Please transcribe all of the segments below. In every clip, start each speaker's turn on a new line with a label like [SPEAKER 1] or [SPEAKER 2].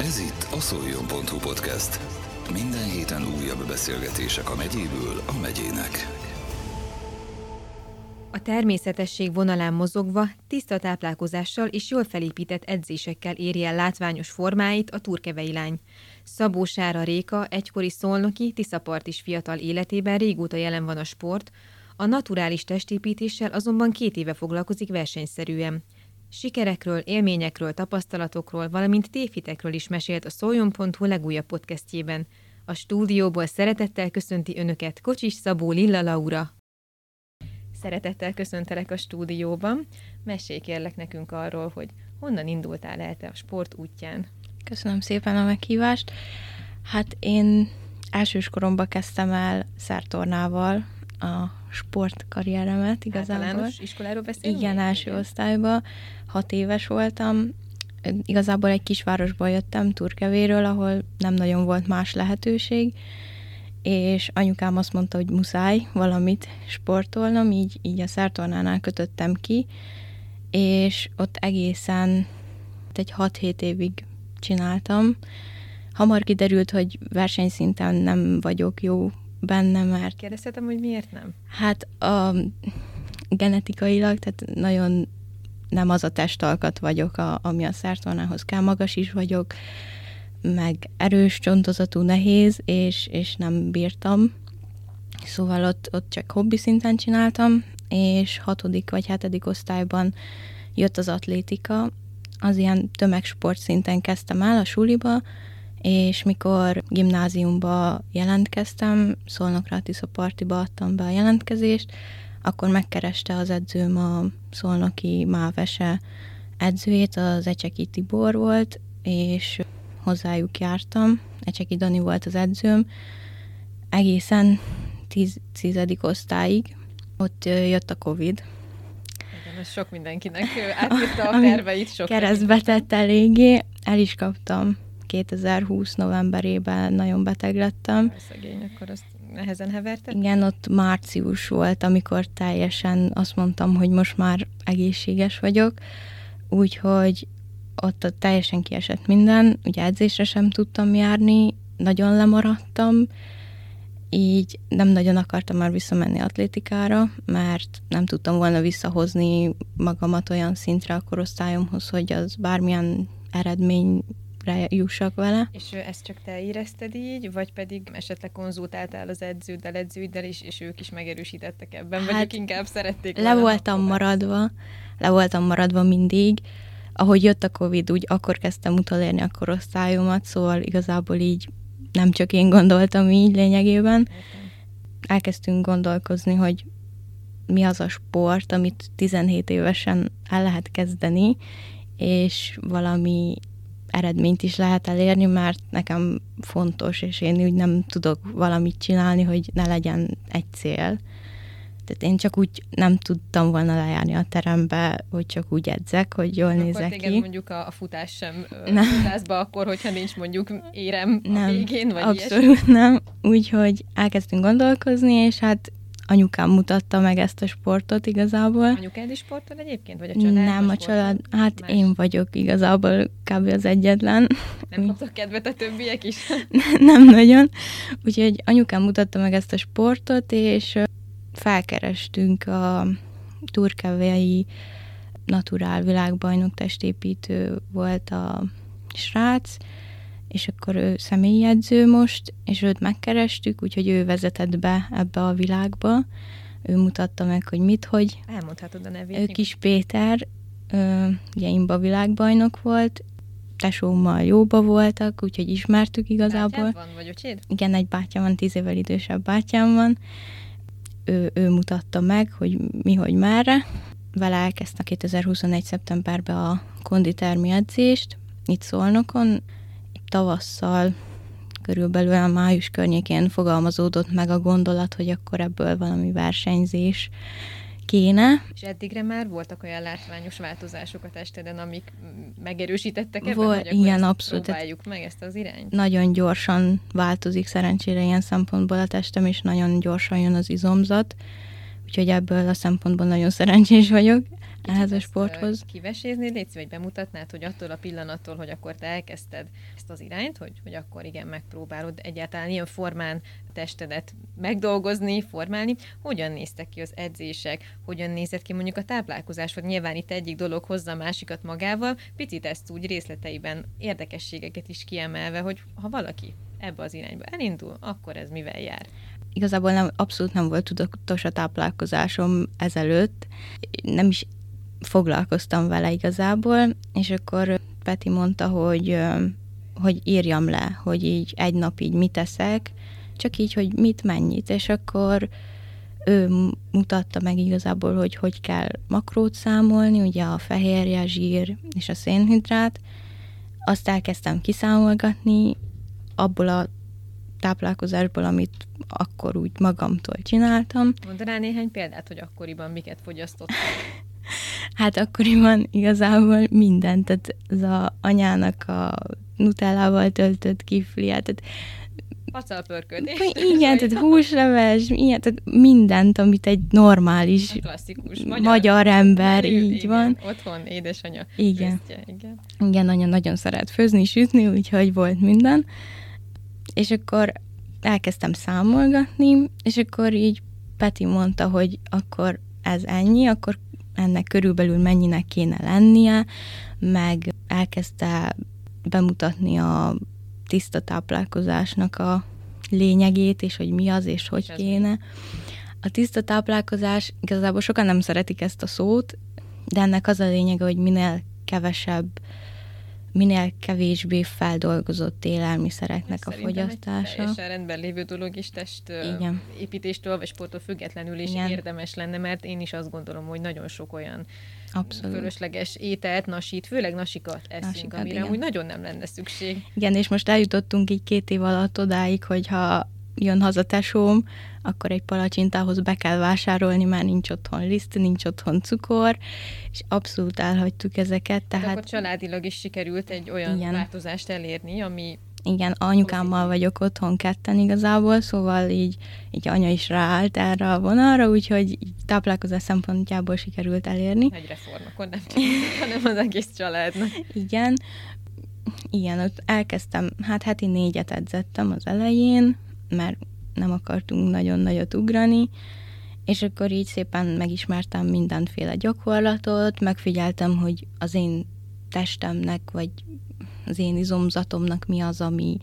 [SPEAKER 1] Ez itt a szoljon.hu podcast. Minden héten újabb beszélgetések a megyéből a megyének.
[SPEAKER 2] A természetesség vonalán mozogva, tiszta táplálkozással és jól felépített edzésekkel éri el látványos formáit a turkevei lány. Szabó Sára Réka, egykori szolnoki, Tiszapart is fiatal életében régóta jelen van a sport, a naturális testépítéssel azonban két éve foglalkozik versenyszerűen. Sikerekről, élményekről, tapasztalatokról, valamint tévhitekről is mesélt a szoljon.hu legújabb podcastjében. A stúdióból szeretettel köszönti Önöket Kocsis Szabó Lilla Laura. Szeretettel köszöntelek a stúdióban. Mesélj kérlek nekünk arról, hogy honnan indultál el te a sport útján.
[SPEAKER 3] Köszönöm szépen a meghívást. Hát én elsőskoromban kezdtem el szertornával a sportkarrieremet igazából.
[SPEAKER 2] Általános iskoláról beszélünk?
[SPEAKER 3] Igen, első osztályban. Hat éves voltam. Igazából egy kisvárosból jöttem, Turkevéről, ahol nem nagyon volt más lehetőség, és anyukám azt mondta, hogy muszáj valamit sportolnom, így, így a szertornánál kötöttem ki, és ott egészen egy 6-7 évig csináltam. Hamar kiderült, hogy versenyszinten nem vagyok jó benne, mert...
[SPEAKER 2] Kérdezhetem, hogy miért nem?
[SPEAKER 3] Hát a, genetikailag, tehát nagyon nem az a testalkat vagyok, a, ami a szertornához kell, magas is vagyok, meg erős, csontozatú, nehéz, és, és nem bírtam. Szóval ott, ott csak hobbi szinten csináltam, és hatodik vagy hetedik osztályban jött az atlétika, az ilyen tömegsport szinten kezdtem el a suliba, és mikor gimnáziumba jelentkeztem, Szolnokra Tiszapartiba adtam be a jelentkezést, akkor megkereste az edzőm a szolnoki mávese edzőjét, az Ecseki Tibor volt, és hozzájuk jártam. Ecseki Dani volt az edzőm, egészen tíz, tizedik osztályig. Ott jött a Covid.
[SPEAKER 2] Igen, ez sok mindenkinek átírta a terveit. Sok
[SPEAKER 3] keresztbe tett eléggé. El is kaptam 2020 novemberében nagyon beteg lettem.
[SPEAKER 2] Szegény, akkor azt nehezen heverted?
[SPEAKER 3] Igen, ott március volt, amikor teljesen azt mondtam, hogy most már egészséges vagyok, úgyhogy ott, ott teljesen kiesett minden, ugye edzésre sem tudtam járni, nagyon lemaradtam, így nem nagyon akartam már visszamenni atlétikára, mert nem tudtam volna visszahozni magamat olyan szintre a korosztályomhoz, hogy az bármilyen eredmény jussak vele.
[SPEAKER 2] És ezt csak te érezted így, vagy pedig esetleg konzultáltál az edződdel, edzőiddel is, és ők is megerősítettek ebben, hát, vagy ők inkább szerették
[SPEAKER 3] Le voltam maradva, le voltam maradva mindig. Ahogy jött a Covid, úgy akkor kezdtem utolérni a korosztályomat, szóval igazából így nem csak én gondoltam így lényegében. Elkezdtünk gondolkozni, hogy mi az a sport, amit 17 évesen el lehet kezdeni, és valami eredményt is lehet elérni, mert nekem fontos, és én úgy nem tudok valamit csinálni, hogy ne legyen egy cél. Tehát én csak úgy nem tudtam volna lejárni a terembe, hogy csak úgy edzek, hogy jól
[SPEAKER 2] akkor
[SPEAKER 3] nézek ki.
[SPEAKER 2] mondjuk a, a futás sem nem. futásba, akkor, hogyha nincs mondjuk érem
[SPEAKER 3] nem,
[SPEAKER 2] a végén, vagy
[SPEAKER 3] abszolút
[SPEAKER 2] ilyesmi.
[SPEAKER 3] nem. Úgyhogy elkezdtünk gondolkozni, és hát anyukám mutatta meg ezt a sportot igazából.
[SPEAKER 2] Anyukád is sportol egyébként, vagy a család?
[SPEAKER 3] Nem, a család, hát más? én vagyok igazából kb. az egyetlen.
[SPEAKER 2] Nem kaptak kedvet a többiek is?
[SPEAKER 3] nem nagyon. Úgyhogy anyukám mutatta meg ezt a sportot, és felkerestünk a turkevei naturál világbajnok testépítő volt a srác, és akkor ő személyi edző most, és őt megkerestük, úgyhogy ő vezetett be ebbe a világba. Ő mutatta meg, hogy mit, hogy.
[SPEAKER 2] Elmondhatod a nevét.
[SPEAKER 3] Ő Kis Péter, ö, ugye imba világbajnok volt, tesómmal jóba voltak, úgyhogy ismertük igazából.
[SPEAKER 2] Bátyád van, vagy öcséd?
[SPEAKER 3] Igen, egy bátyám van, tíz évvel idősebb bátyám van. Ő, ő mutatta meg, hogy mi, hogy merre. Vele elkezdte 2021. szeptemberben a konditermi edzést, itt Szolnokon, tavasszal, körülbelül a május környékén fogalmazódott meg a gondolat, hogy akkor ebből valami versenyzés kéne.
[SPEAKER 2] És eddigre már voltak olyan látványos változások a testeden, amik megerősítettek ebben,
[SPEAKER 3] Vol,
[SPEAKER 2] hogy
[SPEAKER 3] igen, abszolút.
[SPEAKER 2] próbáljuk meg ezt az irányt?
[SPEAKER 3] Nagyon gyorsan változik szerencsére ilyen szempontból a testem, és nagyon gyorsan jön az izomzat, úgyhogy ebből a szempontból nagyon szerencsés vagyok. Ehhez a sporthoz.
[SPEAKER 2] Kivesézni, légy vagy bemutatnád, hogy attól a pillanattól, hogy akkor te elkezdted ezt az irányt, hogy, hogy akkor igen, megpróbálod egyáltalán ilyen formán testedet megdolgozni, formálni, hogyan néztek ki az edzések, hogyan nézett ki mondjuk a táplálkozás, vagy nyilván itt egyik dolog hozza a másikat magával, picit ezt úgy részleteiben érdekességeket is kiemelve, hogy ha valaki ebbe az irányba elindul, akkor ez mivel jár?
[SPEAKER 3] Igazából nem, abszolút nem volt tudatos a táplálkozásom ezelőtt, nem is foglalkoztam vele igazából, és akkor Peti mondta, hogy, hogy írjam le, hogy így egy nap így mit teszek, csak így, hogy mit, mennyit, és akkor ő mutatta meg igazából, hogy hogy kell makrót számolni, ugye a fehérje, zsír és a szénhidrát. Azt elkezdtem kiszámolgatni abból a táplálkozásból, amit akkor úgy magamtól csináltam.
[SPEAKER 2] Mondanál néhány példát, hogy akkoriban miket fogyasztottam?
[SPEAKER 3] hát akkoriban igazából mindent, tehát ez a anyának a nutellával töltött kifli, hát, tehát
[SPEAKER 2] Pacalpörködés.
[SPEAKER 3] Igen, tehát húsleves, ilyen, tehát mindent, amit egy normális
[SPEAKER 2] a klasszikus magyar,
[SPEAKER 3] magyar ember, menü, így
[SPEAKER 2] igen,
[SPEAKER 3] van.
[SPEAKER 2] Otthon édesanyja
[SPEAKER 3] igen.
[SPEAKER 2] Köztje, igen.
[SPEAKER 3] Igen, nagyon-nagyon szeret főzni, sütni, úgyhogy volt minden. És akkor elkezdtem számolgatni, és akkor így Peti mondta, hogy akkor ez ennyi, akkor ennek körülbelül mennyinek kéne lennie, meg elkezdte bemutatni a tiszta táplálkozásnak a lényegét, és hogy mi az, és hogy és kéne. A tiszta táplálkozás, igazából sokan nem szeretik ezt a szót, de ennek az a lényege, hogy minél kevesebb minél kevésbé feldolgozott élelmiszereknek a fogyasztása.
[SPEAKER 2] Ez rendben lévő dolog is test Igen. építéstől vagy sporttól függetlenül is Igen. érdemes lenne, mert én is azt gondolom, hogy nagyon sok olyan Abszolút. fölösleges ételt, nasít, főleg nasikat eszünk, nasikat, amire igen. úgy nagyon nem lenne szükség.
[SPEAKER 3] Igen, és most eljutottunk így két év alatt odáig, hogyha jön haza tesóm, akkor egy palacsintához be kell vásárolni, már nincs otthon liszt, nincs otthon cukor, és abszolút elhagytuk ezeket. Tehát... De
[SPEAKER 2] akkor családilag is sikerült egy olyan igen. változást elérni, ami
[SPEAKER 3] igen, anyukámmal vagyok otthon ketten igazából, szóval így, így anya is ráállt erre a vonalra, úgyhogy így táplálkozás szempontjából sikerült elérni.
[SPEAKER 2] Egy reform, akkor nem csak, hanem az egész családnak.
[SPEAKER 3] Igen, igen, ott elkezdtem, hát heti négyet edzettem az elején, mert nem akartunk nagyon nagyot ugrani, és akkor így szépen megismertem mindenféle gyakorlatot, megfigyeltem, hogy az én testemnek, vagy az én izomzatomnak mi az, ami,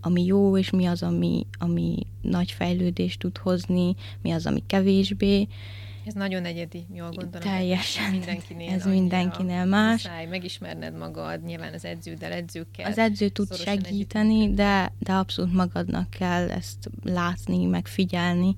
[SPEAKER 3] ami jó, és mi az, ami, ami nagy fejlődést tud hozni, mi az, ami kevésbé.
[SPEAKER 2] Ez nagyon egyedi, jól gondolom.
[SPEAKER 3] Teljesen.
[SPEAKER 2] Mindenkinél.
[SPEAKER 3] Ez mindenkinél más.
[SPEAKER 2] Muszáj megismerned magad, nyilván az edződdel, edzőkkel.
[SPEAKER 3] Az edző tud segíteni, de, de abszolút magadnak kell ezt látni, megfigyelni.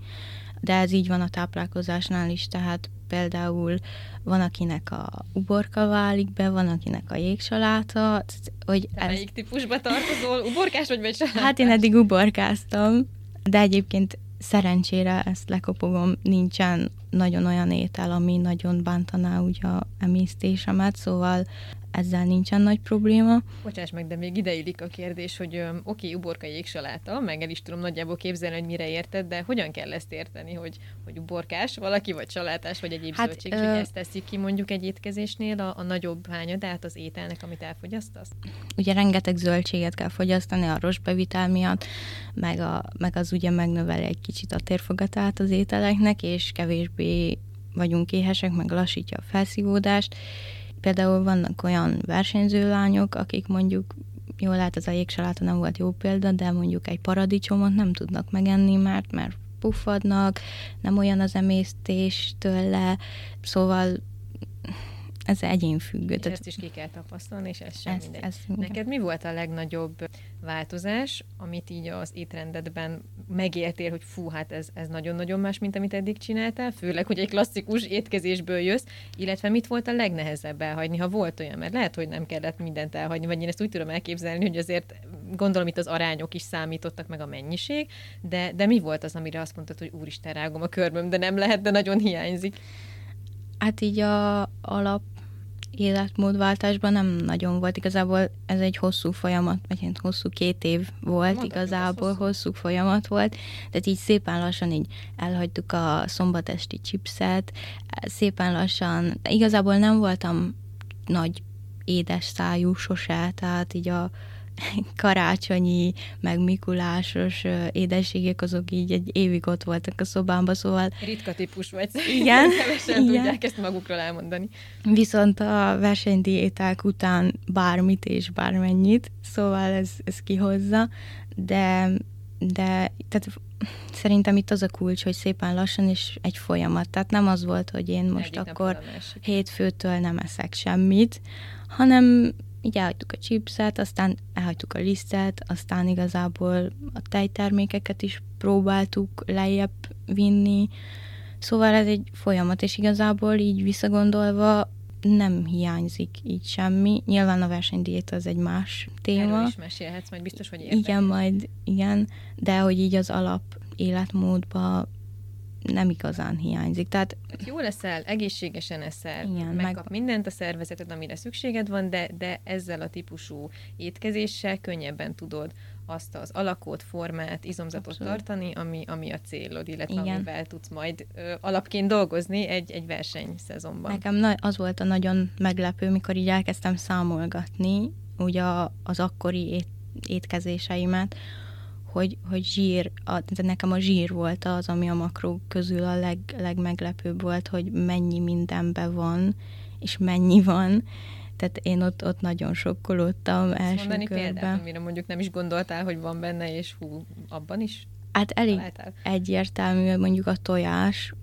[SPEAKER 3] De ez így van a táplálkozásnál is, tehát például van, akinek a uborka válik be, van, akinek a jégsaláta.
[SPEAKER 2] Hogy Te ez... melyik típusba tartozol? Uborkás vagy vagy salátás?
[SPEAKER 3] Hát én eddig uborkáztam, de egyébként szerencsére ezt lekopogom, nincsen nagyon olyan étel, ami nagyon bántaná úgy a emésztésemet, szóval ezzel nincsen nagy probléma.
[SPEAKER 2] Bocsáss meg, de még ideillik a kérdés, hogy oké, okay, uborka jégsaláta, meg el is tudom nagyjából képzelni, hogy mire érted, de hogyan kell ezt érteni, hogy, hogy uborkás valaki, vagy salátás, vagy egyéb hát, zöldség, ö... hogy ezt teszik ki mondjuk egy étkezésnél a, a nagyobb hányadát az ételnek, amit elfogyasztasz?
[SPEAKER 3] Ugye rengeteg zöldséget kell fogyasztani a rostbevitel miatt, meg, a, meg az ugye megnöveli egy kicsit a térfogatát az ételeknek, és kevésbé vagyunk éhesek, meg lassítja a felszívódást, Például vannak olyan versenyző lányok, akik mondjuk jól lehet, az a jégsaláta nem volt jó példa, de mondjuk egy paradicsomot nem tudnak megenni, mert, mert puffadnak, nem olyan az emésztés tőle, szóval ez egyénfüggő.
[SPEAKER 2] És ezt is ki kell tapasztalni, és ez sem ez, mindegy. Ez Neked mi volt a legnagyobb változás, amit így az étrendedben megéltél, hogy fú, hát ez, ez nagyon-nagyon más, mint amit eddig csináltál, főleg, hogy egy klasszikus étkezésből jössz, illetve mit volt a legnehezebb elhagyni, ha volt olyan, mert lehet, hogy nem kellett mindent elhagyni, vagy én ezt úgy tudom elképzelni, hogy azért gondolom itt az arányok is számítottak, meg a mennyiség, de, de mi volt az, amire azt mondtad, hogy úristen, rágom a körmöm, de nem lehet, de nagyon hiányzik.
[SPEAKER 3] Hát így a alap életmódváltásban nem nagyon volt. Igazából ez egy hosszú folyamat, vagy hosszú két év volt, Mondhatjuk, igazából hosszú. hosszú folyamat volt, tehát így szépen lassan így elhagytuk a szombatesti chipset, szépen lassan, igazából nem voltam nagy édes szájú sose, tehát így a karácsonyi, meg mikulásos édességek, azok így egy évig ott voltak a szobámba, szóval...
[SPEAKER 2] Ritka típus vagy.
[SPEAKER 3] Igen.
[SPEAKER 2] Kevesen igen. tudják ezt magukról elmondani.
[SPEAKER 3] Viszont a versenydiéták után bármit és bármennyit, szóval ez, ez kihozza, de, de tehát szerintem itt az a kulcs, hogy szépen lassan és egy folyamat. Tehát nem az volt, hogy én most Egyik akkor hétfőtől nem eszek semmit, hanem így elhagytuk a chipset, aztán elhagytuk a lisztet, aztán igazából a tejtermékeket is próbáltuk lejjebb vinni, szóval ez egy folyamat, és igazából így visszagondolva nem hiányzik így semmi. Nyilván a versenydiéta az egy más téma.
[SPEAKER 2] Erről is mesélhetsz, majd biztos, hogy érdekel.
[SPEAKER 3] Igen, majd, igen, de hogy így az alap életmódba nem igazán hiányzik. Tehát
[SPEAKER 2] jó leszel, egészségesen eszel, igen, megkap meg... mindent a szervezeted, amire szükséged van, de, de ezzel a típusú étkezéssel könnyebben tudod azt az alakot, formát, izomzatot Abszolút. tartani, ami, ami a célod, illetve Igen. amivel tudsz majd ö, alapként dolgozni egy, egy versenyszezonban.
[SPEAKER 3] Nekem na- az volt a nagyon meglepő, mikor így elkezdtem számolgatni, ugye az akkori ét, étkezéseimet, hogy, hogy zsír, a, de nekem a zsír volt az, ami a makró közül a leg, legmeglepőbb volt, hogy mennyi mindenben van, és mennyi van. Tehát én ott, ott nagyon sokkolódtam első mondani körben. példát,
[SPEAKER 2] amire mondjuk nem is gondoltál, hogy van benne, és hú, abban is
[SPEAKER 3] Hát elég találtál? egyértelmű, mondjuk a tojás,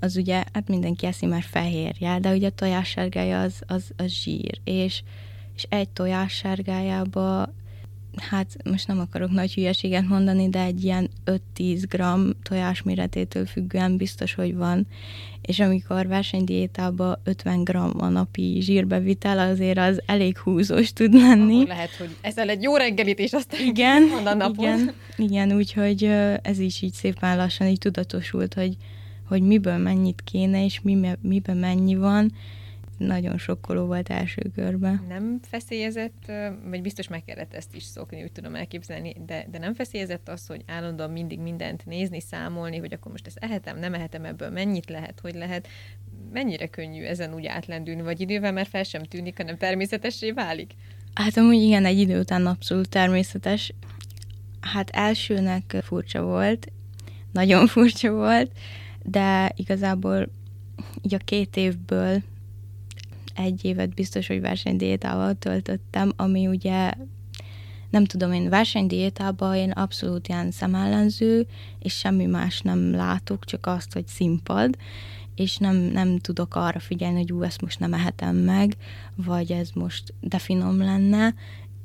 [SPEAKER 3] az ugye, hát mindenki eszi már fehérje, de ugye a tojás sárgája az, az, az zsír, és, és egy tojás sárgájába hát most nem akarok nagy hülyeséget mondani, de egy ilyen 5-10 gram tojás méretétől függően biztos, hogy van, és amikor versenydiétában 50 gram a napi zsírbevitel, azért az elég húzós tud lenni. Akkor
[SPEAKER 2] lehet, hogy ezzel egy jó reggelit, és aztán
[SPEAKER 3] igen, a napon. Igen, igen, úgyhogy ez is így szépen lassan így tudatosult, hogy, hogy miből mennyit kéne, és mi, miben mennyi van, nagyon sokkoló volt első körben.
[SPEAKER 2] Nem feszélyezett, vagy biztos meg kellett ezt is szokni, úgy tudom elképzelni, de, de nem feszélyezett az, hogy állandóan mindig mindent nézni, számolni, hogy akkor most ezt ehetem, nem ehetem ebből, mennyit lehet, hogy lehet, mennyire könnyű ezen úgy átlendülni, vagy idővel már fel sem tűnik, hanem természetessé válik?
[SPEAKER 3] Hát amúgy igen, egy idő után abszolút természetes. Hát elsőnek furcsa volt, nagyon furcsa volt, de igazából így a két évből egy évet biztos, hogy versenydiétával töltöttem, ami ugye nem tudom, én versenydiétában én abszolút ilyen szemellenző, és semmi más nem látok, csak azt, hogy színpad, és nem, nem tudok arra figyelni, hogy ú, ezt most nem ehetem meg, vagy ez most de finom lenne,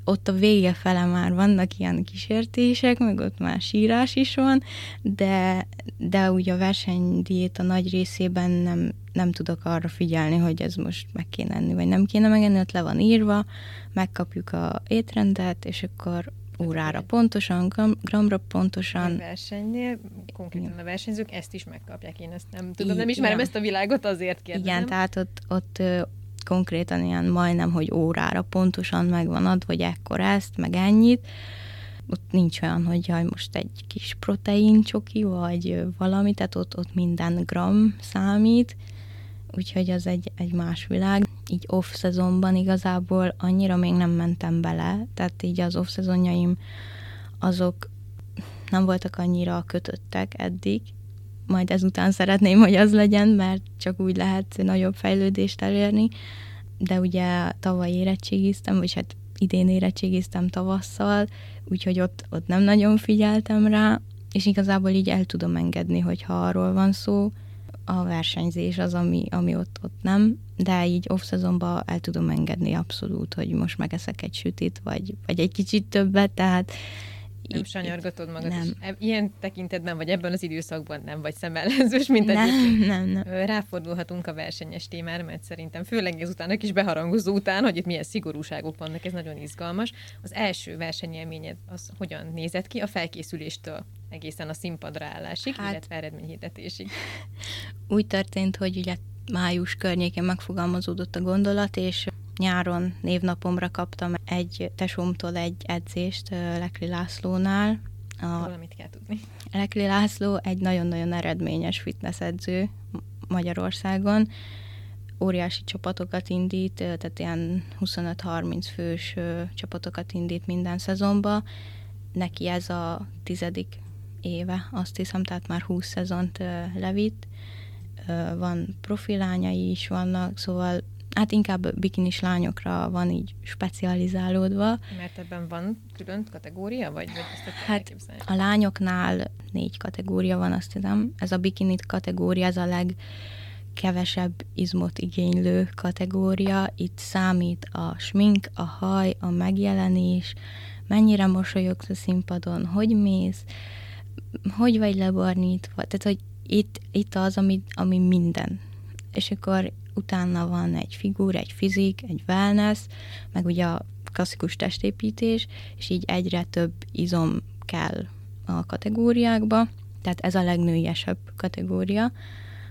[SPEAKER 3] ott a vége fele már vannak ilyen kísértések, meg ott már sírás is van, de, de ugye a versenydiéta nagy részében nem, nem tudok arra figyelni, hogy ez most meg kéne enni, vagy nem kéne megenni, ott le van írva, megkapjuk a étrendet, és akkor órára pontosan, gram, gramra pontosan.
[SPEAKER 2] A versenynél, konkrétan a versenyzők ezt is megkapják, én ezt nem tudom, nem ismerem Igen. ezt a világot, azért kérdezem.
[SPEAKER 3] Igen, tehát ott, ott konkrétan ilyen majdnem, hogy órára pontosan megvan adva, hogy ekkor ezt, meg ennyit. Ott nincs olyan, hogy jaj, most egy kis protein csoki, vagy valami, tehát ott, ott minden gram számít, úgyhogy az egy, egy más világ. Így off-szezonban igazából annyira még nem mentem bele, tehát így az off-szezonjaim azok nem voltak annyira kötöttek eddig, majd ezután szeretném, hogy az legyen, mert csak úgy lehet nagyobb fejlődést elérni, de ugye tavaly érettségiztem, vagy hát idén érettségiztem tavasszal, úgyhogy ott, ott nem nagyon figyeltem rá, és igazából így el tudom engedni, hogyha arról van szó, a versenyzés az, ami, ami ott, ott nem, de így off el tudom engedni abszolút, hogy most megeszek egy sütit, vagy, vagy egy kicsit többet, tehát
[SPEAKER 2] nem sanyargatod magad. Nem. És ilyen tekintetben, vagy ebben az időszakban nem vagy szemellenzős, mint
[SPEAKER 3] nem, egyébként. Nem, nem.
[SPEAKER 2] Ráfordulhatunk a versenyes témára, mert szerintem főleg ezután a kis beharangozó után, hogy itt milyen szigorúságok vannak, ez nagyon izgalmas. Az első versenyelményed az hogyan nézett ki a felkészüléstől egészen a színpadra állásig, hát, illetve eredményhirdetésig?
[SPEAKER 3] Úgy történt, hogy ugye május környékén megfogalmazódott a gondolat, és nyáron névnapomra kaptam egy tesómtól egy edzést Lekli Lászlónál.
[SPEAKER 2] A Valamit kell tudni.
[SPEAKER 3] Lekli László egy nagyon-nagyon eredményes fitness edző Magyarországon. Óriási csapatokat indít, tehát ilyen 25-30 fős csapatokat indít minden szezonba. Neki ez a tizedik éve, azt hiszem, tehát már 20 szezont levitt. Van profilányai is vannak, szóval hát inkább bikinis lányokra van így specializálódva.
[SPEAKER 2] Mert ebben van külön kategória, vagy, vagy ezt
[SPEAKER 3] Hát a lányoknál négy kategória van, azt hiszem. Ez a bikini kategória, ez a legkevesebb izmot igénylő kategória. Itt számít a smink, a haj, a megjelenés, mennyire mosolyogsz a színpadon, hogy mész, hogy vagy lebarnítva, tehát hogy itt, itt az, ami, ami minden. És akkor utána van egy figura, egy fizik, egy wellness, meg ugye a klasszikus testépítés, és így egyre több izom kell a kategóriákba, tehát ez a legnőiesebb kategória.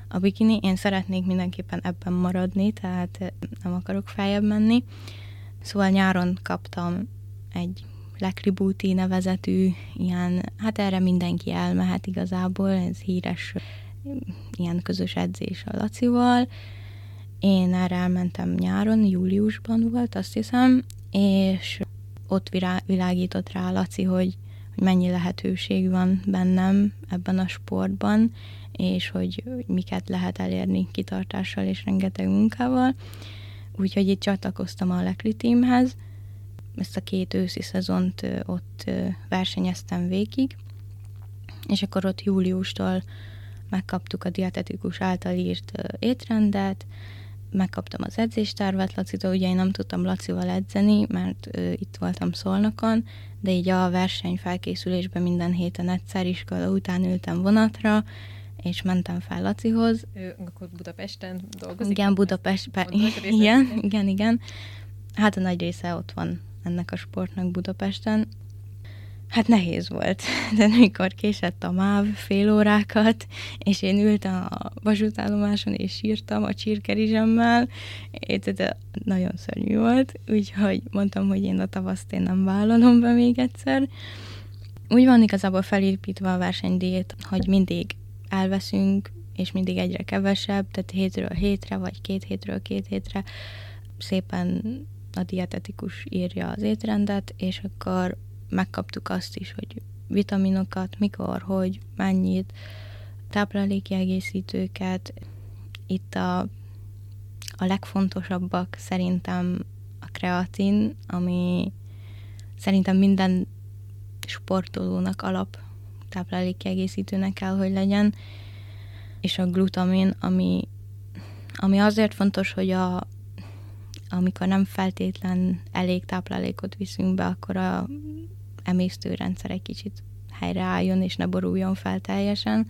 [SPEAKER 3] A bikini, én szeretnék mindenképpen ebben maradni, tehát nem akarok feljebb menni. Szóval nyáron kaptam egy Lekri Booty nevezetű ilyen, hát erre mindenki elmehet igazából, ez híres ilyen közös edzés a Lacival, én erre elmentem nyáron, júliusban volt, azt hiszem, és ott világított rá Laci, hogy, hogy mennyi lehetőség van bennem ebben a sportban, és hogy miket lehet elérni kitartással és rengeteg munkával. Úgyhogy itt csatlakoztam a Lekli teamhez, ezt a két őszi szezont ott versenyeztem végig, és akkor ott júliustól megkaptuk a dietetikus által írt étrendet, megkaptam az edzéstervet Lacitól, ugye én nem tudtam Lacival edzeni, mert ö, itt voltam Szolnokon, de így a verseny felkészülésben minden héten egyszer iskola után ültem vonatra, és mentem fel Lacihoz.
[SPEAKER 2] Ő akkor Budapesten dolgozik?
[SPEAKER 3] Igen, Budapest, igen, igen, igen. Hát a nagy része ott van ennek a sportnak Budapesten, Hát nehéz volt, de mikor késett a MÁV fél órákat, és én ültem a vasútállomáson, és sírtam a csirkerizsemmel, de nagyon szörnyű volt, úgyhogy mondtam, hogy én a tavaszt én nem vállalom be még egyszer. Úgy van igazából felépítve a versenydíjét, hogy mindig elveszünk, és mindig egyre kevesebb, tehát hétről hétre, vagy két hétről két hétre szépen a dietetikus írja az étrendet, és akkor megkaptuk azt is, hogy vitaminokat, mikor, hogy, mennyit, táplálékkiegészítőket. Itt a, a legfontosabbak szerintem a kreatin, ami szerintem minden sportolónak alap táplálékkiegészítőnek kell, hogy legyen, és a glutamin, ami, ami azért fontos, hogy a, amikor nem feltétlen elég táplálékot viszünk be, akkor a emésztőrendszer egy kicsit helyreálljon, és ne boruljon fel teljesen.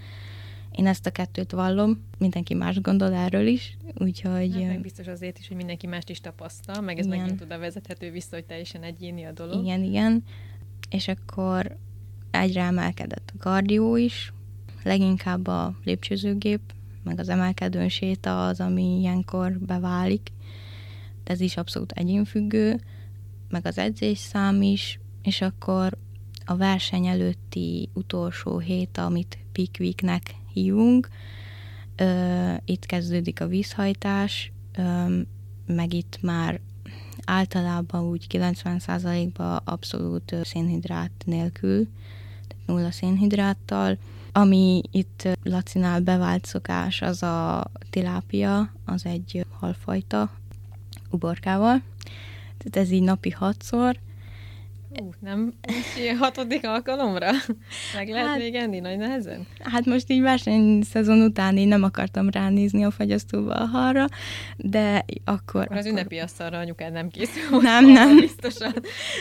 [SPEAKER 3] Én ezt a kettőt vallom, mindenki más gondol erről is, úgyhogy... Hát
[SPEAKER 2] meg biztos azért is, hogy mindenki mást is tapasztal, meg ez igen. megint oda vezethető vissza, hogy teljesen egyéni a dolog.
[SPEAKER 3] Igen, igen. És akkor egyre emelkedett a kardió is, leginkább a lépcsőzőgép, meg az emelkedőn séta az, ami ilyenkor beválik. De ez is abszolút egyénfüggő, meg az edzésszám is, és akkor a verseny előtti utolsó hét, amit Peak Weeknek hívunk, ö, itt kezdődik a vízhajtás, ö, meg itt már általában úgy 90%-ban abszolút szénhidrát nélkül, tehát nulla szénhidráttal. Ami itt Lacinál bevált szokás, az a tilápia, az egy halfajta uborkával. Tehát ez így napi hatszor,
[SPEAKER 2] Ú, nem hatodik alkalomra? Meg lehet hát, még enni nagy nehezen?
[SPEAKER 3] Hát most így versenyszezon után én nem akartam ránézni a fagyasztóba a halra, de akkor...
[SPEAKER 2] Akkor az ünnepi asztalra anyukád nem készül.
[SPEAKER 3] Nem, nem. Biztosan.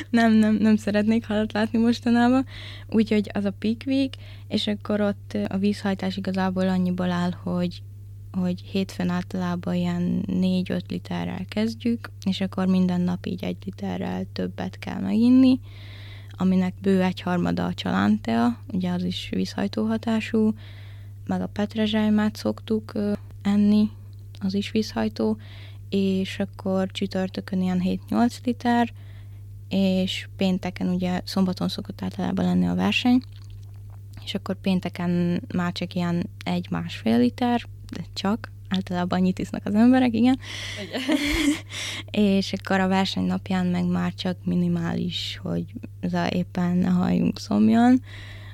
[SPEAKER 3] Nem, nem, nem szeretnék halat látni mostanában. Úgyhogy az a peak week, és akkor ott a vízhajtás igazából annyiból áll, hogy hogy hétfőn általában ilyen 4-5 literrel kezdjük, és akkor minden nap így egy literrel többet kell meginni, aminek bő egyharmada a csalántea, ugye az is vízhajtó hatású, meg a petrezsálymát szoktuk enni, az is vízhajtó, és akkor csütörtökön ilyen 7-8 liter, és pénteken ugye szombaton szokott általában lenni a verseny, és akkor pénteken már csak ilyen egy-másfél liter, de csak, általában annyit isznak az emberek, igen. és akkor a verseny napján meg már csak minimális, hogy az éppen ne halljunk szomjan,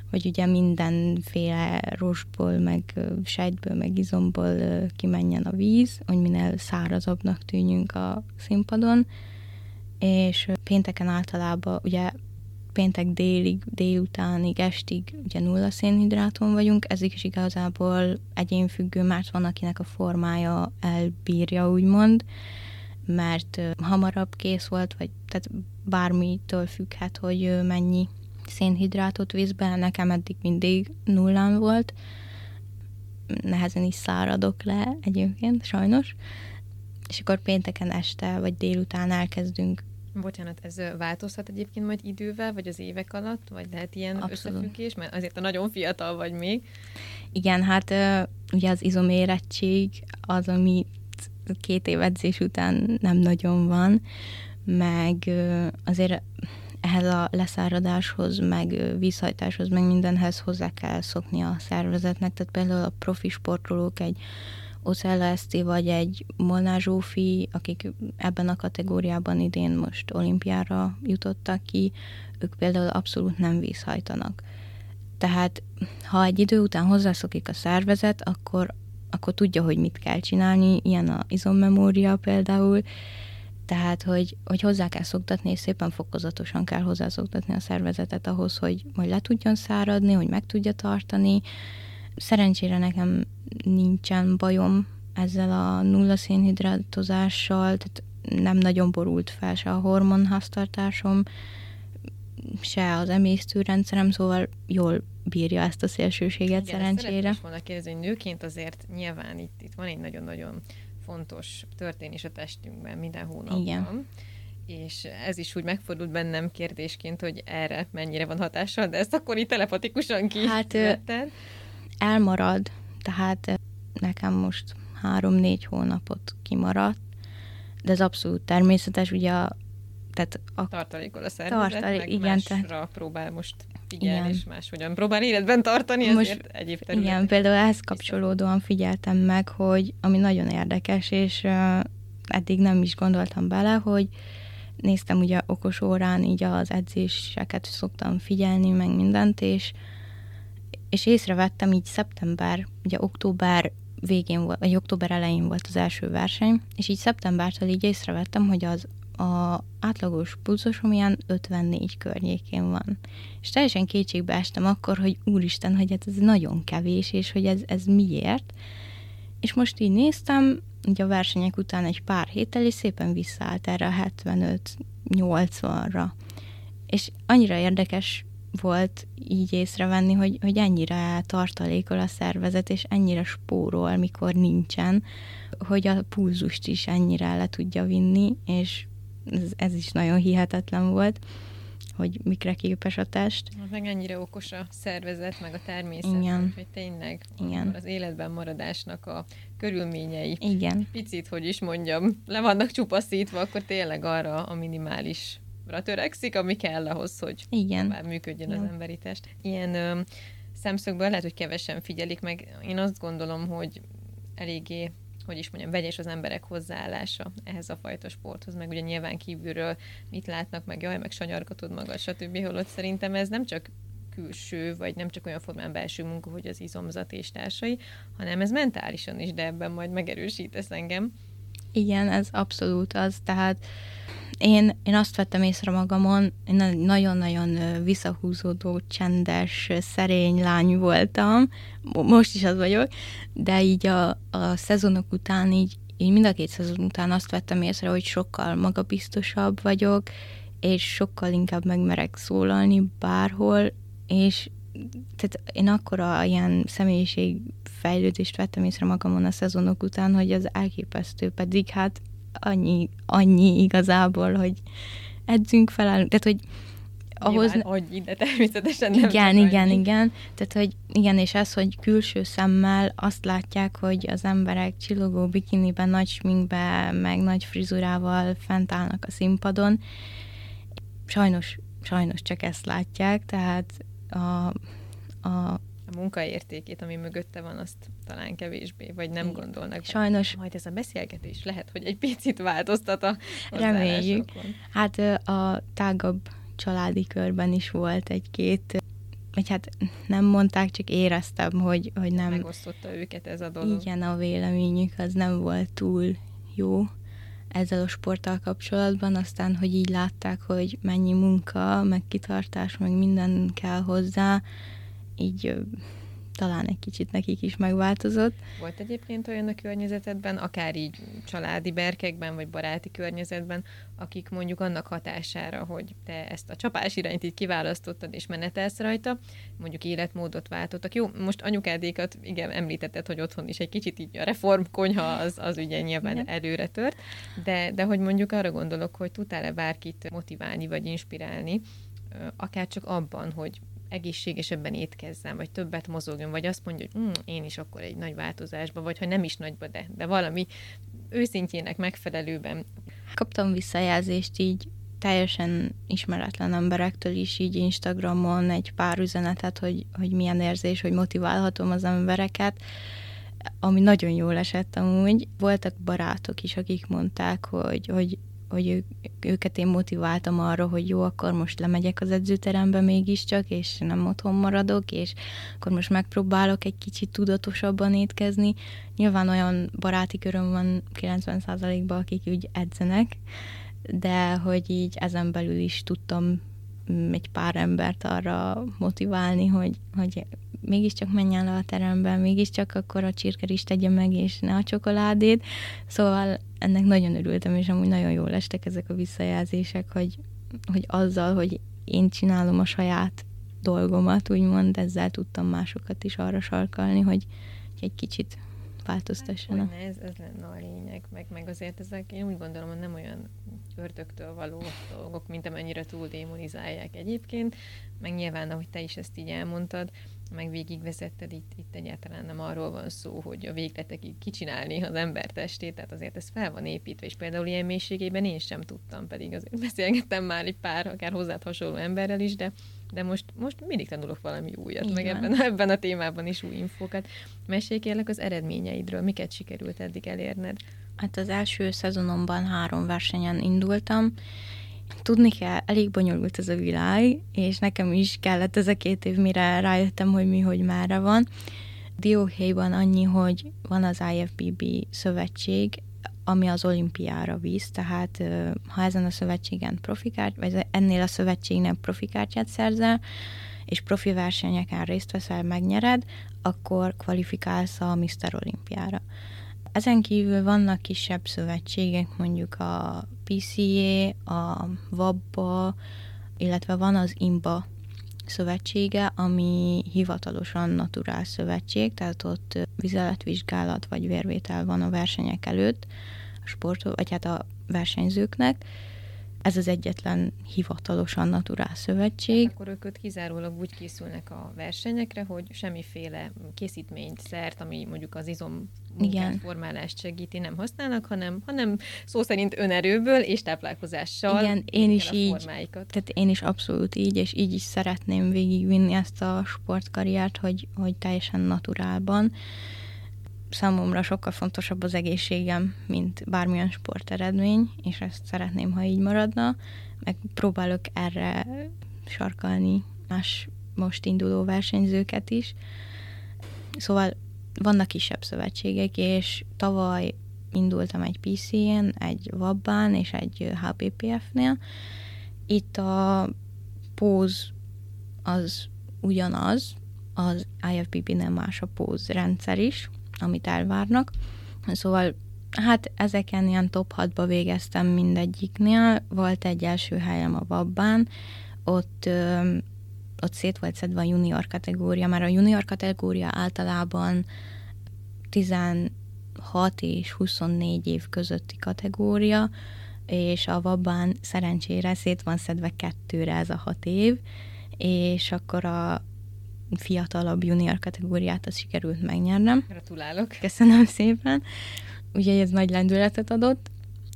[SPEAKER 3] hogy ugye mindenféle rostból, meg sejtből, meg izomból kimenjen a víz, hogy minél szárazabbnak tűnjünk a színpadon, és pénteken általában ugye péntek délig, délutánig, estig ugye nulla szénhidráton vagyunk, ez is igazából egyénfüggő, mert van, akinek a formája elbírja, úgymond, mert hamarabb kész volt, vagy tehát bármitől függhet, hogy mennyi szénhidrátot visz be, nekem eddig mindig nullán volt, nehezen is száradok le egyébként, sajnos, és akkor pénteken este vagy délután elkezdünk
[SPEAKER 2] Bocsánat, ez változhat egyébként majd idővel, vagy az évek alatt, vagy lehet ilyen Abszolút. összefüggés, mert azért a nagyon fiatal vagy még.
[SPEAKER 3] Igen, hát ugye az izomérettség az, ami két év edzés után nem nagyon van, meg azért ehhez a leszáradáshoz, meg vízhajtáshoz, meg mindenhez hozzá kell szokni a szervezetnek. Tehát például a profi sportolók egy Ocella Eszti vagy egy Molnár Zsófi, akik ebben a kategóriában idén most olimpiára jutottak ki, ők például abszolút nem vízhajtanak. Tehát ha egy idő után hozzászokik a szervezet, akkor, akkor tudja, hogy mit kell csinálni, ilyen a izommemória például, tehát, hogy, hogy hozzá kell szoktatni, és szépen fokozatosan kell hozzászoktatni a szervezetet ahhoz, hogy, hogy le tudjon száradni, hogy meg tudja tartani. Szerencsére nekem nincsen bajom ezzel a nulla szénhidrátozással, tehát nem nagyon borult fel se a hormonháztartásom, se az emésztőrendszerem, szóval jól bírja ezt a szélsőséget Igen, szerencsére. Igen,
[SPEAKER 2] volna kérdezni, hogy nőként azért nyilván itt, itt van egy nagyon-nagyon fontos történés a testünkben minden hónapban. Igen. És ez is úgy megfordult bennem kérdésként, hogy erre mennyire van hatással, de ezt akkor itt telepatikusan ki Hát
[SPEAKER 3] elmarad, tehát nekem most három-négy hónapot kimaradt, de ez abszolút természetes, ugye a
[SPEAKER 2] tehát a tartalékol a szervezet, tartalék, meg igen, másra tehát, próbál most figyelni, igen. és máshogyan próbál életben tartani, most, ezért egyéb területek.
[SPEAKER 3] Igen, például ehhez kapcsolódóan figyeltem meg, hogy ami nagyon érdekes, és uh, eddig nem is gondoltam bele, hogy néztem ugye okos órán így az edzéseket szoktam figyelni, meg mindent, és, és észrevettem így szeptember, ugye október végén volt, vagy október elején volt az első verseny, és így szeptembertől így észrevettem, hogy az a átlagos pulzusom ilyen 54 környékén van. És teljesen kétségbe estem akkor, hogy úristen, hogy hát ez nagyon kevés, és hogy ez, ez miért. És most így néztem, ugye a versenyek után egy pár héttel, és szépen visszaállt erre a 75-80-ra. És annyira érdekes volt így észrevenni, hogy, hogy ennyire tartalékol a szervezet, és ennyire spórol, mikor nincsen, hogy a pulzust is ennyire le tudja vinni, és ez, ez is nagyon hihetetlen volt, hogy mikre képes a test.
[SPEAKER 2] Hát meg ennyire okos a szervezet, meg a természet, Igen. hogy tényleg Igen. az életben maradásnak a körülményei.
[SPEAKER 3] Igen.
[SPEAKER 2] Picit, hogy is mondjam, le vannak csupaszítva, akkor tényleg arra a minimális törekszik, ami kell ahhoz, hogy
[SPEAKER 3] Igen.
[SPEAKER 2] működjön Igen. az emberi test. Ilyen ö, szemszögből lehet, hogy kevesen figyelik meg. Én azt gondolom, hogy eléggé hogy is mondjam, vegyes az emberek hozzáállása ehhez a fajta sporthoz, meg ugye nyilván kívülről mit látnak, meg jaj, meg sanyargatod magad, stb. Holott szerintem ez nem csak külső, vagy nem csak olyan formán belső munka, hogy az izomzat és társai, hanem ez mentálisan is, de ebben majd megerősítesz engem.
[SPEAKER 3] Igen, ez abszolút az, tehát én, én azt vettem észre magamon, én nagyon-nagyon visszahúzódó, csendes, szerény lány voltam, most is az vagyok, de így a, a szezonok után így, így mind a két szezon után azt vettem észre, hogy sokkal magabiztosabb vagyok, és sokkal inkább megmerek szólalni bárhol, és tehát én akkora ilyen személyiség fejlődést vettem észre magamon a szezonok után, hogy az elképesztő, pedig hát annyi, annyi igazából, hogy edzünk, felállunk, tehát hogy
[SPEAKER 2] ahhoz... Nyilván de természetesen nem
[SPEAKER 3] Igen, igen, annyi. igen. Tehát, hogy igen, és ez, hogy külső szemmel azt látják, hogy az emberek csillogó bikiniben, nagy sminkbe, meg nagy frizurával fent állnak a színpadon. Sajnos, sajnos csak ezt látják, tehát a
[SPEAKER 2] a munkaértékét, ami mögötte van, azt talán kevésbé, vagy nem Igen. gondolnak.
[SPEAKER 3] Sajnos.
[SPEAKER 2] Be. Majd ez a beszélgetés lehet, hogy egy picit változtat a
[SPEAKER 3] Reméljük. Hát a tágabb családi körben is volt egy-két vagy hát nem mondták, csak éreztem, hogy, hogy nem...
[SPEAKER 2] Megosztotta őket ez a dolog.
[SPEAKER 3] Igen, a véleményük az nem volt túl jó ezzel a sporttal kapcsolatban, aztán, hogy így látták, hogy mennyi munka, meg kitartás, meg minden kell hozzá, így talán egy kicsit nekik is megváltozott.
[SPEAKER 2] Volt egyébként olyan a környezetedben, akár így családi berkekben, vagy baráti környezetben, akik mondjuk annak hatására, hogy te ezt a csapás irányt így kiválasztottad, és menetelsz rajta, mondjuk életmódot váltottak. Jó, most anyukádékat, igen, említetted, hogy otthon is egy kicsit így a reformkonyha az, az ugye nyilván igen. előre tört, de, de hogy mondjuk arra gondolok, hogy tudtál-e bárkit motiválni, vagy inspirálni, akár csak abban, hogy egészségesebben étkezzem, vagy többet mozogjon, vagy azt mondja, hogy hm, én is akkor egy nagy változásba, vagy ha nem is nagyba, de, de valami őszintjének megfelelőben.
[SPEAKER 3] Kaptam visszajelzést így teljesen ismeretlen emberektől is így Instagramon egy pár üzenetet, hogy, hogy milyen érzés, hogy motiválhatom az embereket, ami nagyon jól esett amúgy. Voltak barátok is, akik mondták, hogy, hogy hogy ő, őket én motiváltam arra, hogy jó, akkor most lemegyek az edzőterembe mégiscsak, és nem otthon maradok, és akkor most megpróbálok egy kicsit tudatosabban étkezni. Nyilván olyan baráti köröm van 90%-ban, akik úgy edzenek, de hogy így ezen belül is tudtam egy pár embert arra motiválni, hogy, hogy mégiscsak menjen le a terembe, mégiscsak akkor a csirker is tegye meg, és ne a csokoládét. Szóval ennek nagyon örültem, és amúgy nagyon jól estek ezek a visszajelzések, hogy, hogy azzal, hogy én csinálom a saját dolgomat, úgymond ezzel tudtam másokat is arra sarkalni, hogy egy kicsit változtassanak.
[SPEAKER 2] Hát, ez, ez lenne a lényeg, meg, meg azért ezek, én úgy gondolom, hogy nem olyan ördögtől való dolgok, mint amennyire túl démonizálják egyébként, meg nyilván, ahogy te is ezt így elmondtad, meg végigvezetted, itt, itt egyáltalán nem arról van szó, hogy a végletekig kicsinálni az ember testét, tehát azért ez fel van építve, és például ilyen mélységében én sem tudtam, pedig azért beszélgettem már egy pár, akár hozzád hasonló emberrel is, de, de most, most mindig tanulok valami újat, Igen. meg ebben, ebben a témában is új infókat. Mesélj kérlek az eredményeidről, miket sikerült eddig elérned?
[SPEAKER 3] Hát az első szezonomban három versenyen indultam, tudni kell, elég bonyolult ez a világ, és nekem is kellett ez a két év, mire rájöttem, hogy mi, hogy mára van. Dióhéjban annyi, hogy van az IFBB szövetség, ami az olimpiára visz, tehát ha ezen a szövetségen profikárt, vagy ennél a szövetségnek profikártyát szerzel, és profi versenyeken részt veszel, megnyered, akkor kvalifikálsz a Mr. Olimpiára. Ezen kívül vannak kisebb szövetségek, mondjuk a PCA, a VABBA, illetve van az IMBA szövetsége, ami hivatalosan naturál szövetség, tehát ott vizeletvizsgálat vagy vérvétel van a versenyek előtt, a sport, vagy hát a versenyzőknek, ez az egyetlen hivatalosan naturál szövetség.
[SPEAKER 2] Akkor ők kizárólag úgy készülnek a versenyekre, hogy semmiféle készítményt, szert, ami mondjuk az izom Igen. formálást segíti, nem használnak, hanem, hanem szó szerint önerőből és táplálkozással
[SPEAKER 3] Igen, én is így, formáikat. tehát én is abszolút így, és így is szeretném végigvinni ezt a sportkarriert, hogy, hogy teljesen naturálban számomra sokkal fontosabb az egészségem, mint bármilyen sporteredmény, és ezt szeretném, ha így maradna, meg próbálok erre sarkalni más most induló versenyzőket is. Szóval vannak kisebb szövetségek, és tavaly indultam egy PC-n, egy Vabbán és egy HPPF-nél. Itt a póz az ugyanaz, az nem más a póz rendszer is, amit elvárnak. Szóval hát ezeken ilyen top 6-ba végeztem mindegyiknél. Volt egy első helyem a Vabbán, ott, ott szét volt szedve a junior kategória, mert a junior kategória általában 16 és 24 év közötti kategória, és a Vabban szerencsére szét van szedve kettőre ez a hat év, és akkor a fiatalabb junior kategóriát az sikerült megnyernem.
[SPEAKER 2] Gratulálok!
[SPEAKER 3] Köszönöm szépen! Úgyhogy ez nagy lendületet adott.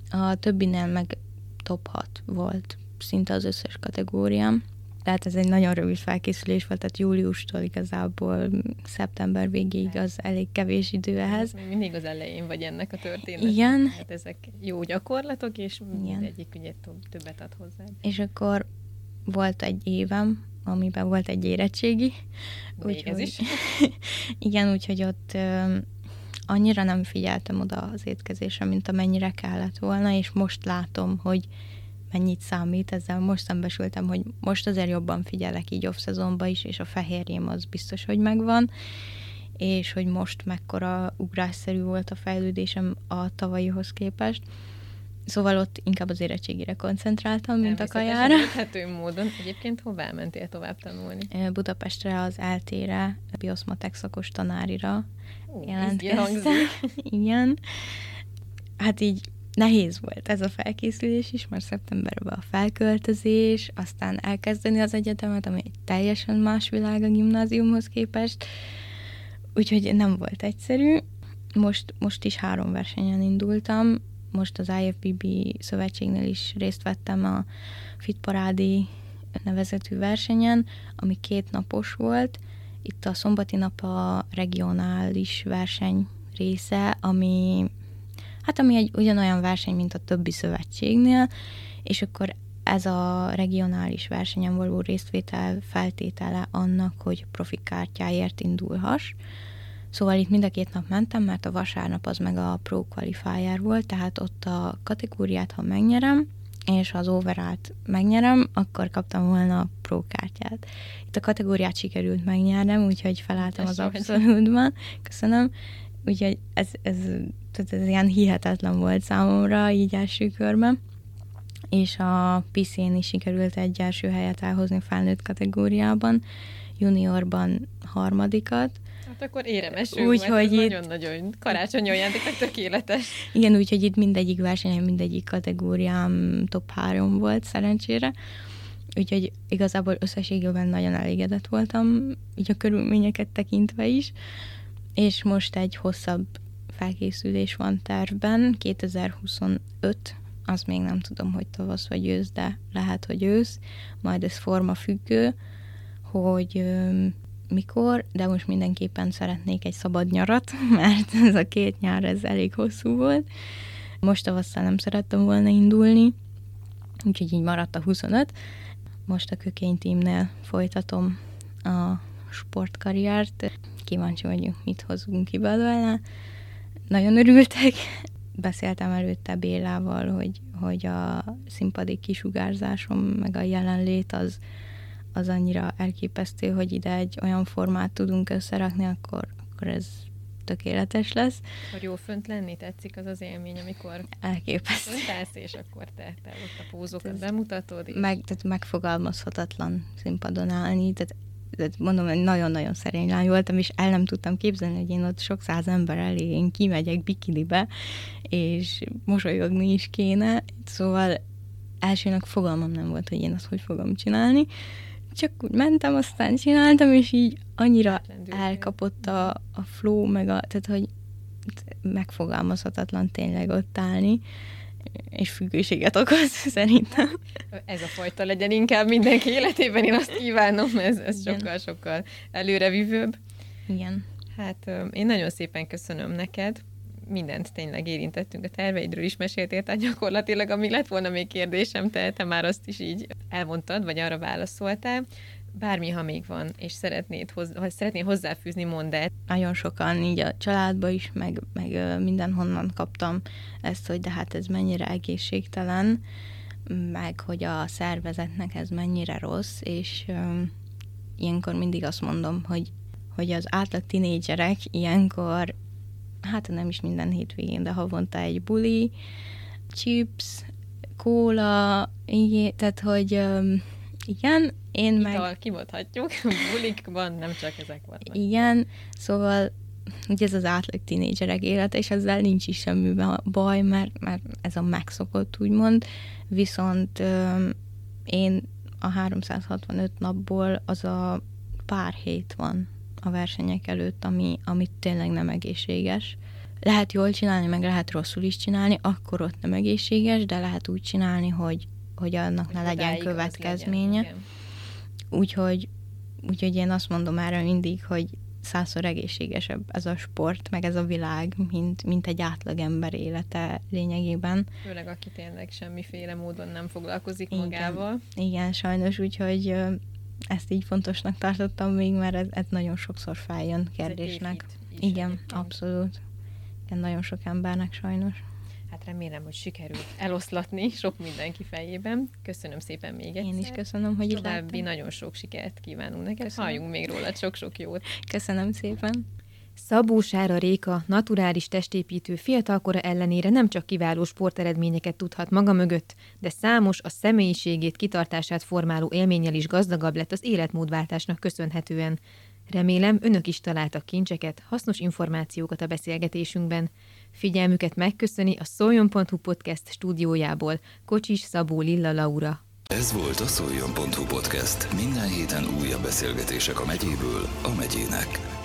[SPEAKER 3] A többinél meg top 6 volt szinte az összes kategóriám. Tehát ez egy nagyon rövid felkészülés volt, tehát júliustól igazából szeptember végéig az elég kevés idő ehhez.
[SPEAKER 2] Még mindig az elején vagy ennek a történetnek.
[SPEAKER 3] Igen.
[SPEAKER 2] Hát ezek jó gyakorlatok, és egyik ugye többet ad hozzá.
[SPEAKER 3] És akkor volt egy évem, amiben volt egy érettségi.
[SPEAKER 2] Még ez is.
[SPEAKER 3] igen, úgyhogy ott ö, annyira nem figyeltem oda az étkezésre, mint amennyire kellett volna, és most látom, hogy mennyit számít, ezzel most szembesültem, hogy most azért jobban figyelek így off-szezonban is, és a fehérjém az biztos, hogy megvan, és hogy most mekkora ugrásszerű volt a fejlődésem a tavalyihoz képest. Szóval ott inkább az érettségére koncentráltam, mint a kajára.
[SPEAKER 2] Érthető módon. Egyébként hová mentél tovább tanulni?
[SPEAKER 3] Budapestre az eltére, a bioszmatek szakos tanárira
[SPEAKER 2] Ó,
[SPEAKER 3] jelentkeztem. Igen. Hát így nehéz volt ez a felkészülés is, mert szeptemberben a felköltözés, aztán elkezdeni az egyetemet, ami egy teljesen más világ a gimnáziumhoz képest, úgyhogy nem volt egyszerű. Most, most is három versenyen indultam, most az IFBB szövetségnél is részt vettem a Fitparádi nevezetű versenyen, ami két napos volt. Itt a szombati nap a regionális verseny része, ami hát ami egy ugyanolyan verseny, mint a többi szövetségnél, és akkor ez a regionális versenyen való résztvétel feltétele annak, hogy profi kártyáért indulhass. Szóval itt mind a két nap mentem, mert a vasárnap az meg a Pro Qualifier volt, tehát ott a kategóriát, ha megnyerem, és az overalt megnyerem, akkor kaptam volna a pro kártyát. Itt a kategóriát sikerült megnyernem, úgyhogy felálltam az abszolútban. Köszönöm. Úgyhogy ez, ez, tehát ez ilyen hihetetlen volt számomra így első körben. És a PC-n is sikerült egy első helyet elhozni felnőtt kategóriában, juniorban harmadikat,
[SPEAKER 2] Hát akkor éremes úgy, hogy itt... nagyon-nagyon karácsonyi ajándéknak tökéletes.
[SPEAKER 3] Igen, úgyhogy itt mindegyik versenyen, mindegyik kategóriám top 3 volt szerencsére. Úgyhogy igazából összességében nagyon elégedett voltam, így a körülményeket tekintve is. És most egy hosszabb felkészülés van tervben, 2025, az még nem tudom, hogy tavasz vagy ősz, de lehet, hogy ősz, majd ez forma függő, hogy mikor, de most mindenképpen szeretnék egy szabad nyarat, mert ez a két nyár ez elég hosszú volt. Most tavasszal nem szerettem volna indulni, úgyhogy így maradt a 25. Most a Kökény tímnél folytatom a sportkarriert. Kíváncsi vagyunk, mit hozunk ki belőle. Nagyon örültek. Beszéltem előtte Bélával, hogy, hogy a színpadi kisugárzásom, meg a jelenlét az, az annyira elképesztő, hogy ide egy olyan formát tudunk összerakni, akkor, akkor ez tökéletes lesz.
[SPEAKER 2] Hogy jó fönt lenni tetszik az az élmény, amikor
[SPEAKER 3] elképesztő.
[SPEAKER 2] Föntálsz, és akkor te, te ott a pózokat bemutatod. És...
[SPEAKER 3] Meg, tehát megfogalmazhatatlan színpadon állni, tehát mondom, hogy nagyon-nagyon szerény lány voltam, és el nem tudtam képzelni, hogy én ott sok száz ember elé én kimegyek bikinibe, és mosolyogni is kéne, szóval elsőnek fogalmam nem volt, hogy én azt hogy fogom csinálni, csak úgy mentem, aztán csináltam, és így annyira elkapott a, a flow, meg a, tehát hogy megfogalmazhatatlan tényleg ott állni, és függőséget okoz, szerintem.
[SPEAKER 2] Ez a fajta legyen inkább mindenki életében, én azt kívánom, ez, ez sokkal-sokkal előrevívőbb.
[SPEAKER 3] Igen.
[SPEAKER 2] Hát én nagyon szépen köszönöm neked, mindent tényleg érintettünk, a terveidről is meséltél, tehát gyakorlatilag ami lett volna még kérdésem, te, te már azt is így elmondtad, vagy arra válaszoltál. Bármi, ha még van, és szeretnéd, hoz, ha szeretnéd hozzáfűzni, mondd el.
[SPEAKER 3] Nagyon sokan így a családba is, meg, meg mindenhonnan kaptam ezt, hogy de hát ez mennyire egészségtelen, meg hogy a szervezetnek ez mennyire rossz, és um, ilyenkor mindig azt mondom, hogy, hogy az átlag tinédzserek ilyenkor hát nem is minden hétvégén, de havonta egy buli, chips, kóla, igen, tehát hogy um, igen, én
[SPEAKER 2] Ital, meg... kimondhatjuk, bulikban nem csak ezek vannak.
[SPEAKER 3] Igen, szóval ugye ez az átlag tínédzserek élete, és ezzel nincs is semmi baj, mert, mert ez a megszokott, úgymond. Viszont ö, én a 365 napból az a pár hét van a versenyek előtt, ami, ami tényleg nem egészséges. Lehet jól csinálni, meg lehet rosszul is csinálni, akkor ott nem egészséges, de lehet úgy csinálni, hogy, hogy annak hogy ne legyen következménye. Legyen, úgyhogy, úgyhogy én azt mondom erre mindig, hogy százszor egészségesebb ez a sport, meg ez a világ, mint, mint egy átlagember élete lényegében.
[SPEAKER 2] Főleg aki tényleg semmiféle módon nem foglalkozik igen, magával.
[SPEAKER 3] Igen, sajnos, úgyhogy ezt így fontosnak tartottam még, mert ez, ez nagyon sokszor feljön kérdésnek. Igen, abszolút. Igen, nagyon sok embernek sajnos.
[SPEAKER 2] Hát remélem, hogy sikerült eloszlatni sok mindenki fejében. Köszönöm szépen még egyszer.
[SPEAKER 3] Én is köszönöm, hogy
[SPEAKER 2] További nagyon sok sikert kívánunk neked. Köszönöm. Halljunk még róla sok-sok jót.
[SPEAKER 3] Köszönöm szépen.
[SPEAKER 2] Szabó Sára Réka, naturális testépítő fiatalkora ellenére nem csak kiváló sporteredményeket tudhat maga mögött, de számos a személyiségét, kitartását formáló élménnyel is gazdagabb lett az életmódváltásnak köszönhetően. Remélem, önök is találtak kincseket, hasznos információkat a beszélgetésünkben. Figyelmüket megköszöni a szoljon.hu podcast stúdiójából Kocsis Szabó Lilla Laura.
[SPEAKER 1] Ez volt a szoljon.hu podcast. Minden héten újabb beszélgetések a megyéből a megyének.